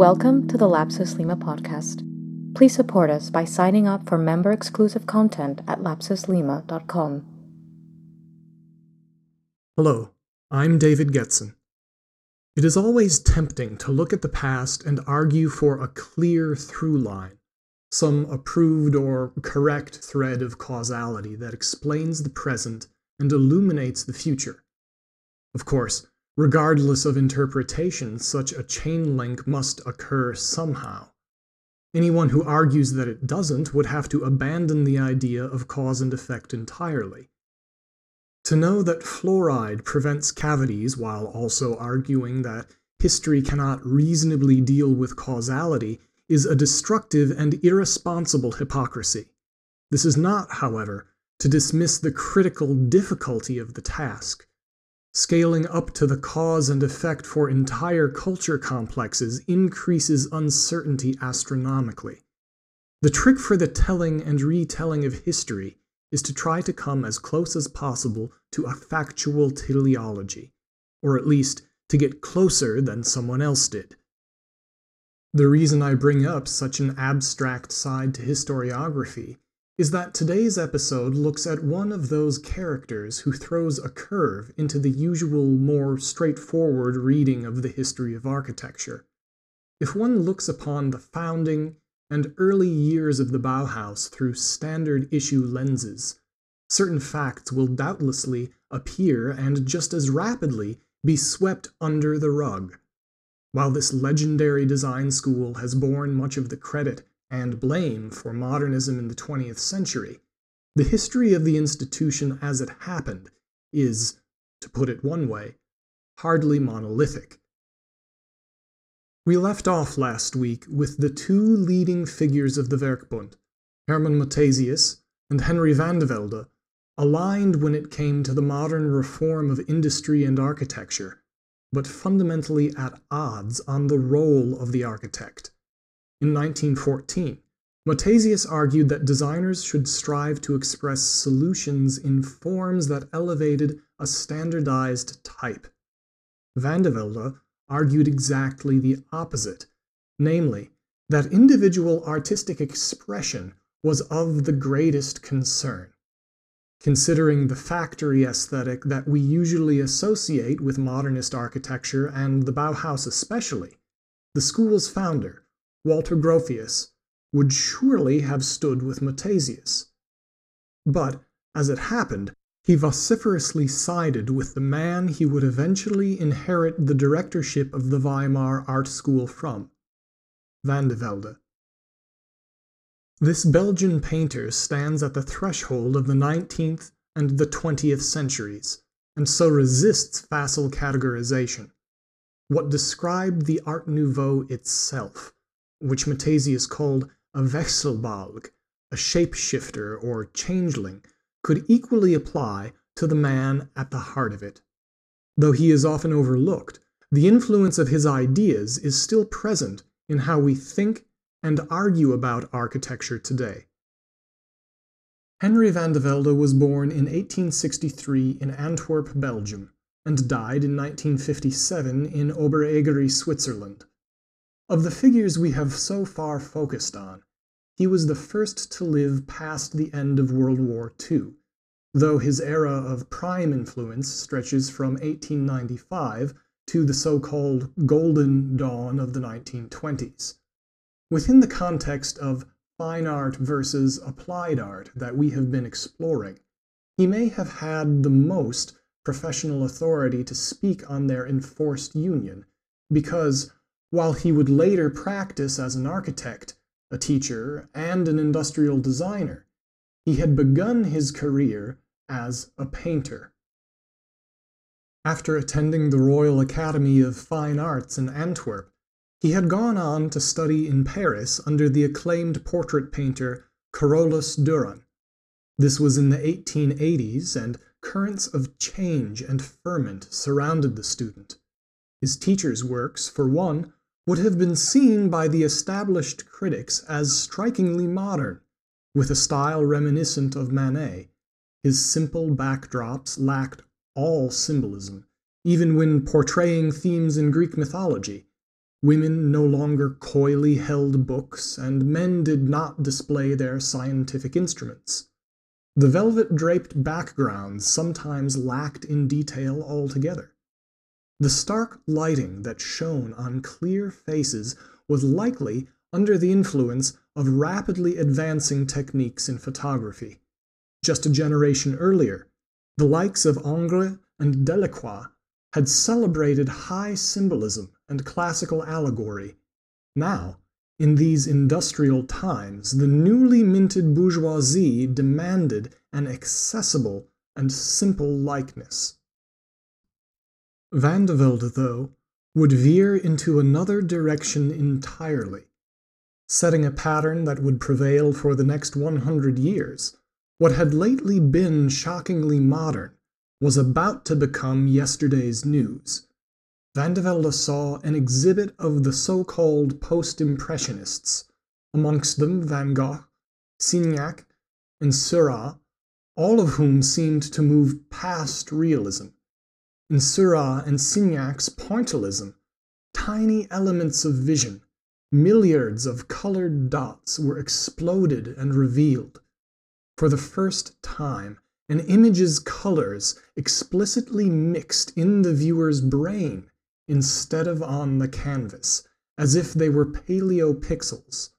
Welcome to the Lapsus Lima podcast. Please support us by signing up for member exclusive content at lapsuslima.com. Hello, I'm David Getson. It is always tempting to look at the past and argue for a clear through line, some approved or correct thread of causality that explains the present and illuminates the future. Of course, Regardless of interpretation, such a chain link must occur somehow. Anyone who argues that it doesn't would have to abandon the idea of cause and effect entirely. To know that fluoride prevents cavities while also arguing that history cannot reasonably deal with causality is a destructive and irresponsible hypocrisy. This is not, however, to dismiss the critical difficulty of the task. Scaling up to the cause and effect for entire culture complexes increases uncertainty astronomically. The trick for the telling and retelling of history is to try to come as close as possible to a factual teleology, or at least to get closer than someone else did. The reason I bring up such an abstract side to historiography is that today's episode looks at one of those characters who throws a curve into the usual, more straightforward reading of the history of architecture. If one looks upon the founding and early years of the Bauhaus through standard issue lenses, certain facts will doubtlessly appear and just as rapidly be swept under the rug. While this legendary design school has borne much of the credit and blame for modernism in the 20th century, the history of the institution as it happened is, to put it one way, hardly monolithic. We left off last week with the two leading figures of the Werkbund, Hermann Muthesius and Henry van de Velde, aligned when it came to the modern reform of industry and architecture, but fundamentally at odds on the role of the architect. In 1914, Muthesius argued that designers should strive to express solutions in forms that elevated a standardized type. Van de Velde argued exactly the opposite, namely, that individual artistic expression was of the greatest concern. Considering the factory aesthetic that we usually associate with modernist architecture and the Bauhaus especially, the school's founder, Walter Gropius, would surely have stood with Muthesius. But, as it happened, he vociferously sided with the man he would eventually inherit the directorship of the Weimar art school from, Van de Velde. This Belgian painter stands at the threshold of the 19th and the 20th centuries, and so resists facile categorization. What described the Art Nouveau itself which Muthesius called a Wechselbalg, a shapeshifter or changeling, could equally apply to the man at the heart of it. Though he is often overlooked, the influence of his ideas is still present in how we think and argue about architecture today. Henry van de Velde was born in 1863 in Antwerp, Belgium, and died in 1957 in Oberägeri, Switzerland. Of the figures we have so far focused on, he was the first to live past the end of World War II, though his era of prime influence stretches from 1895 to the so called Golden Dawn of the 1920s. Within the context of fine art versus applied art that we have been exploring, he may have had the most professional authority to speak on their enforced union, because while he would later practice as an architect, a teacher, and an industrial designer. He had begun his career as a painter. After attending the Royal Academy of Fine Arts in Antwerp, he had gone on to study in Paris under the acclaimed portrait painter Carolus Duran. This was in the 1880s, and currents of change and ferment surrounded the student. His teacher's works, for one, would have been seen by the established critics as strikingly modern, with a style reminiscent of Manet. His simple backdrops lacked all symbolism, even when portraying themes in Greek mythology, women no longer coyly held books, and men did not display their scientific instruments. The velvet draped backgrounds sometimes lacked in detail altogether. The stark lighting that shone on clear faces was likely under the influence of rapidly advancing techniques in photography. Just a generation earlier, the likes of Ingres and Delacroix had celebrated high symbolism and classical allegory. Now, in these industrial times, the newly minted bourgeoisie demanded an accessible and simple likeness. Van de Velde, though, would veer into another direction entirely, setting a pattern that would prevail for the next 100 years. What had lately been shockingly modern was about to become yesterday's news. Van de Velde saw an exhibit of the so-called post-impressionists, amongst them Van Gogh, Signac, and Seurat, all of whom seemed to move past realism. In Seurat and Signac's pointillism, tiny elements of vision, milliards of colored dots were exploded and revealed. For the first time, an image's colors explicitly mixed in the viewer's brain instead of on the canvas, as if they were paleopixels.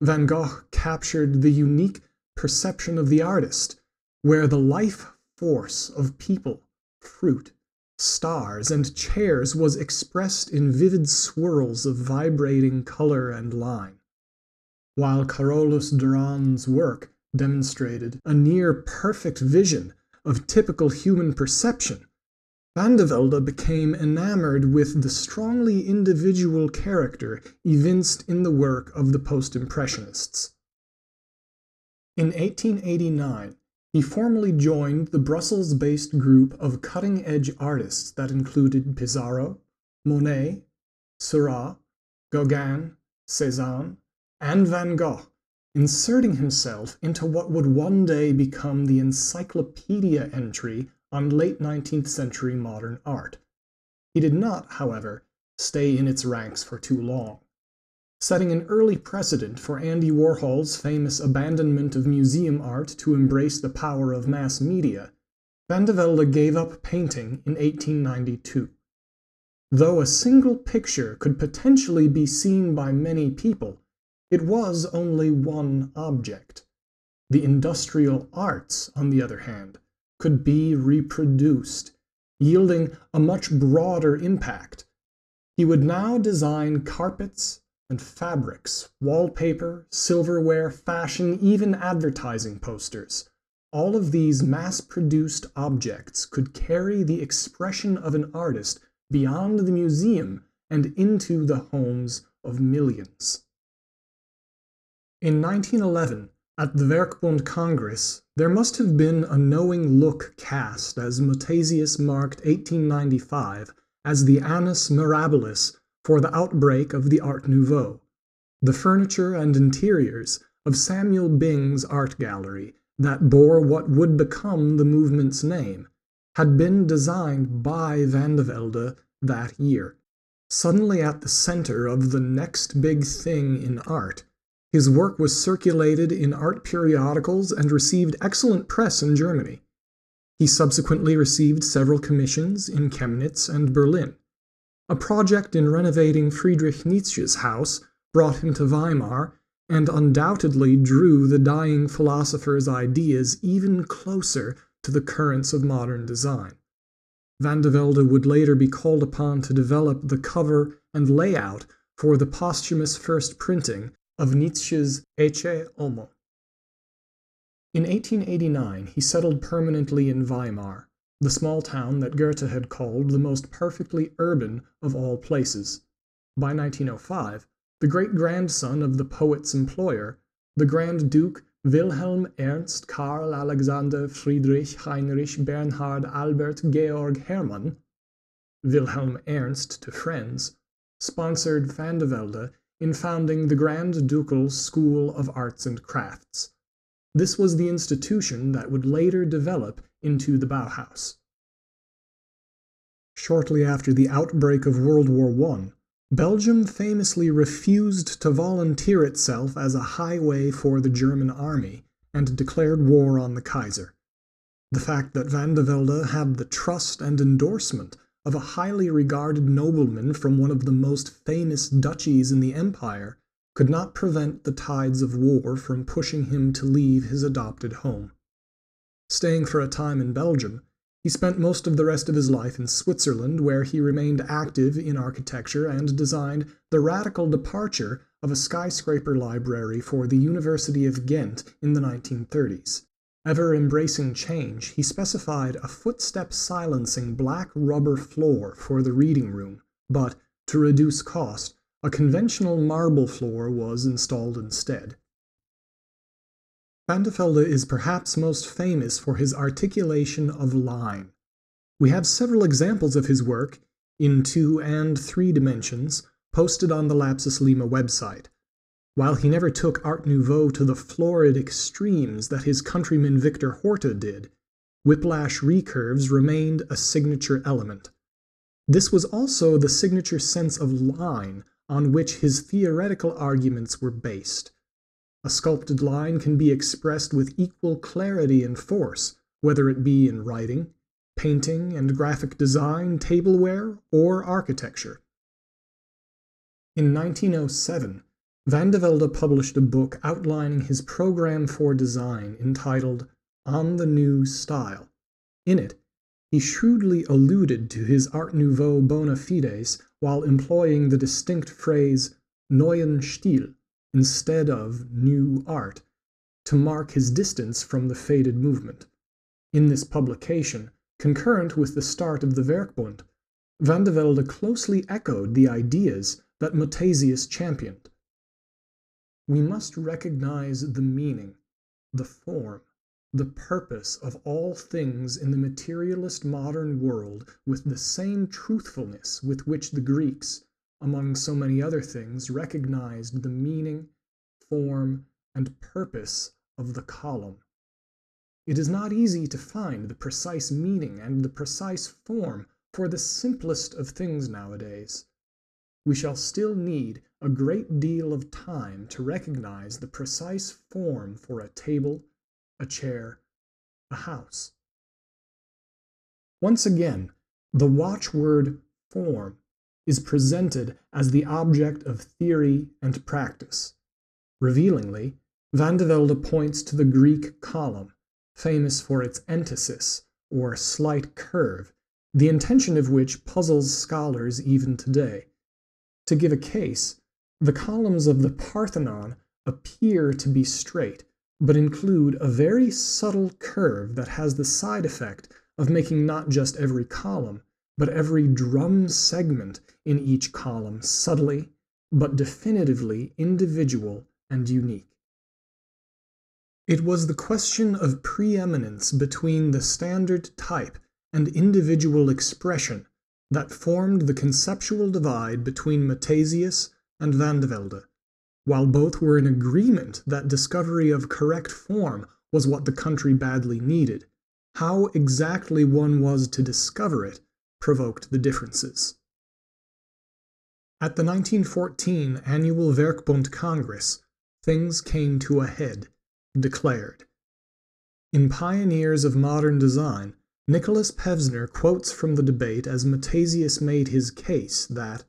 Van Gogh captured the unique perception of the artist, where the life force of people, fruit, stars, and chairs was expressed in vivid swirls of vibrating color and line. While Carolus Duran's work demonstrated a near perfect vision of typical human perception, Van de Velde became enamored with the strongly individual character evinced in the work of the post-impressionists. In 1889, he formally joined the Brussels-based group of cutting-edge artists that included Pissarro, Monet, Seurat, Gauguin, Cézanne, and Van Gogh, inserting himself into what would one day become the encyclopedia entry on late 19th century modern art. He did not, however, stay in its ranks for too long. Setting an early precedent for Andy Warhol's famous abandonment of museum art to embrace the power of mass media, Van de Velde gave up painting in 1892. Though a single picture could potentially be seen by many people, it was only one object. The industrial arts, on the other hand, could be reproduced, yielding a much broader impact. He would now design carpets and fabrics, wallpaper, silverware, fashion, even advertising posters. All of these mass produced objects could carry the expression of an artist beyond the museum and into the homes of millions. In 1911, at the Werkbund Congress, there must have been a knowing look cast as Muthesius marked 1895 as the annus mirabilis for the outbreak of the Art Nouveau. The furniture and interiors of Samuel Bing's art gallery, that bore what would become the movement's name, had been designed by Van de Velde that year. Suddenly at the center of the next big thing in art, his work was circulated in art periodicals and received excellent press in Germany. He subsequently received several commissions in Chemnitz and Berlin. A project in renovating Friedrich Nietzsche's house brought him to Weimar and undoubtedly drew the dying philosopher's ideas even closer to the currents of modern design. Van de Velde would later be called upon to develop the cover and layout for the posthumous first printing of Nietzsche's Ecce Homo. In 1889 he settled permanently in Weimar, the small town that Goethe had called the most perfectly urban of all places. By 1905, the great grandson of the poet's employer, the Grand Duke Wilhelm Ernst Karl Alexander Friedrich Heinrich Bernhard Albert Georg Hermann, Wilhelm Ernst to friends, sponsored Van de Velde in founding the Grand Ducal School of Arts and Crafts. This was the institution that would later develop into the Bauhaus. Shortly after the outbreak of World War I, Belgium famously refused to volunteer itself as a highway for the German army and declared war on the Kaiser. The fact that Van de Velde had the trust and endorsement of a highly regarded nobleman from one of the most famous duchies in the empire could not prevent the tides of war from pushing him to leave his adopted home. Staying for a time in Belgium, he spent most of the rest of his life in Switzerland, where he remained active in architecture and designed the radical departure of a skyscraper library for the University of Ghent in the 1930s. Ever embracing change, he specified a footstep silencing black rubber floor for the reading room, but, to reduce cost, a conventional marble floor was installed instead. Van de Velde is perhaps most famous for his articulation of line. We have several examples of his work, in two and three dimensions, posted on the Lapsus Lima website. While he never took Art Nouveau to the florid extremes that his countryman Victor Horta did, whiplash recurves remained a signature element. This was also the signature sense of line on which his theoretical arguments were based. A sculpted line can be expressed with equal clarity and force, whether it be in writing, painting and graphic design, tableware, or architecture. In 1907, Van de Velde published a book outlining his program for design entitled On the New Style. In it, he shrewdly alluded to his Art Nouveau bona fides while employing the distinct phrase neuen Stil instead of new art, to mark his distance from the faded movement. In this publication, concurrent with the start of the Werkbund, Van de Velde closely echoed the ideas that Muthesius championed. We must recognize the meaning, the form, the purpose of all things in the materialist modern world with the same truthfulness with which the Greeks, among so many other things, recognized the meaning, form, and purpose of the column. It is not easy to find the precise meaning and the precise form for the simplest of things nowadays. We shall still need a great deal of time to recognize the precise form for a table, a chair, a house. Once again, the watchword form is presented as the object of theory and practice. Revealingly, Van de Velde points to the Greek column, famous for its entasis, or slight curve, the intention of which puzzles scholars even today. To give a case, the columns of the Parthenon appear to be straight, but include a very subtle curve that has the side effect of making not just every column, but every drum segment in each column subtly but definitively individual and unique. It was the question of preeminence between the standard type and individual expression that formed the conceptual divide between Muthesius and Van de Velde. While both were in agreement that discovery of correct form was what the country badly needed, how exactly one was to discover it provoked the differences. At the 1914 annual Werkbund Congress, things came to a head, declared. In Pioneers of Modern Design, Nicholas Pevsner quotes from the debate as Muthesius made his case that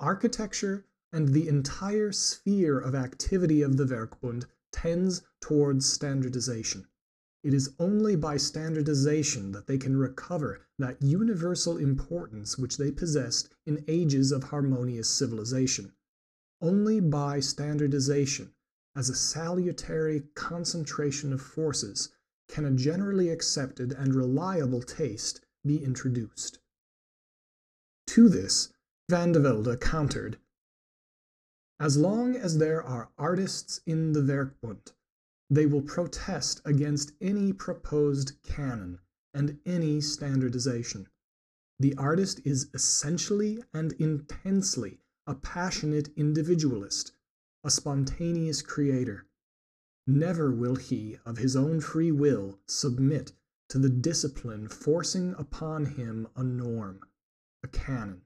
architecture and the entire sphere of activity of the Werkbund tends towards standardization. It is only by standardization that they can recover that universal importance which they possessed in ages of harmonious civilization. Only by standardization, as a salutary concentration of forces, can a generally accepted and reliable taste be introduced. To this, Van de Velde countered As long as there are artists in the Werkbund, they will protest against any proposed canon and any standardization. The artist is essentially and intensely a passionate individualist, a spontaneous creator. Never will he, of his own free will, submit to the discipline forcing upon him a norm, a canon.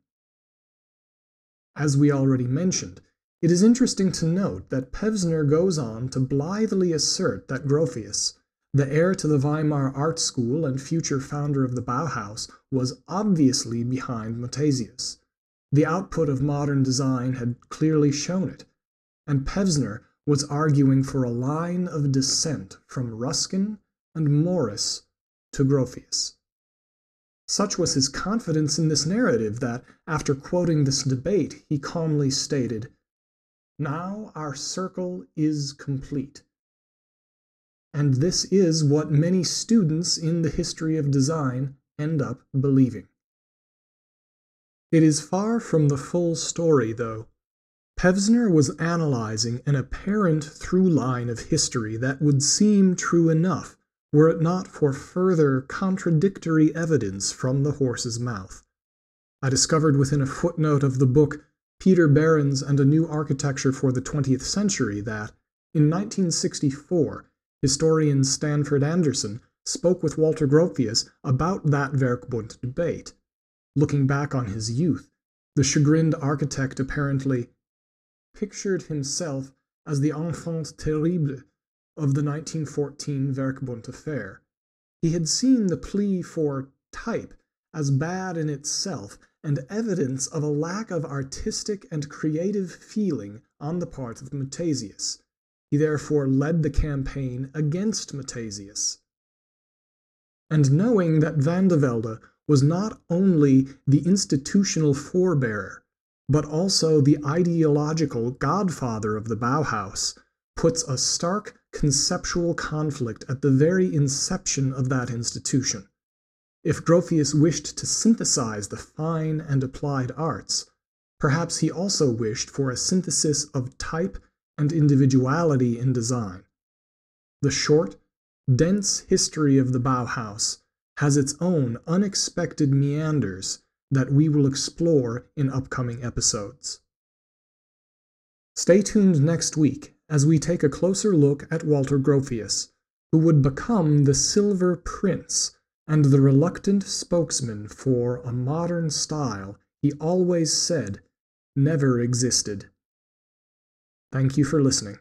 As we already mentioned, it is interesting to note that Pevsner goes on to blithely assert that Gropius, the heir to the Weimar art school and future founder of the Bauhaus, was obviously behind Muthesius. The output of modern design had clearly shown it, and Pevsner was arguing for a line of descent from Ruskin and Morris to Gropius. Such was his confidence in this narrative that, after quoting this debate, he calmly stated, Now our circle is complete. And this is what many students in the history of design end up believing. It is far from the full story, though. Pevsner was analyzing an apparent through line of history that would seem true enough were it not for further contradictory evidence from the horse's mouth. I discovered within a footnote of the book Peter Behrens and a New Architecture for the Twentieth Century that, in 1964, historian Stanford Anderson spoke with Walter Gropius about that Werkbund debate. Looking back on his youth, the chagrined architect apparently pictured himself as the enfant terrible of the 1914 Werkbund affair. He had seen the plea for type as bad in itself and evidence of a lack of artistic and creative feeling on the part of Muthesius. He therefore led the campaign against Muthesius. And knowing that Van de Velde was not only the institutional forebearer, but also the ideological godfather of the Bauhaus, puts a stark conceptual conflict at the very inception of that institution. If Gropius wished to synthesize the fine and applied arts, perhaps he also wished for a synthesis of type and individuality in design. The short, dense history of the Bauhaus has its own unexpected meanders that we will explore in upcoming episodes. Stay tuned next week as we take a closer look at Walter Gropius, who would become the Silver Prince and the reluctant spokesman for a modern style he always said never existed. Thank you for listening.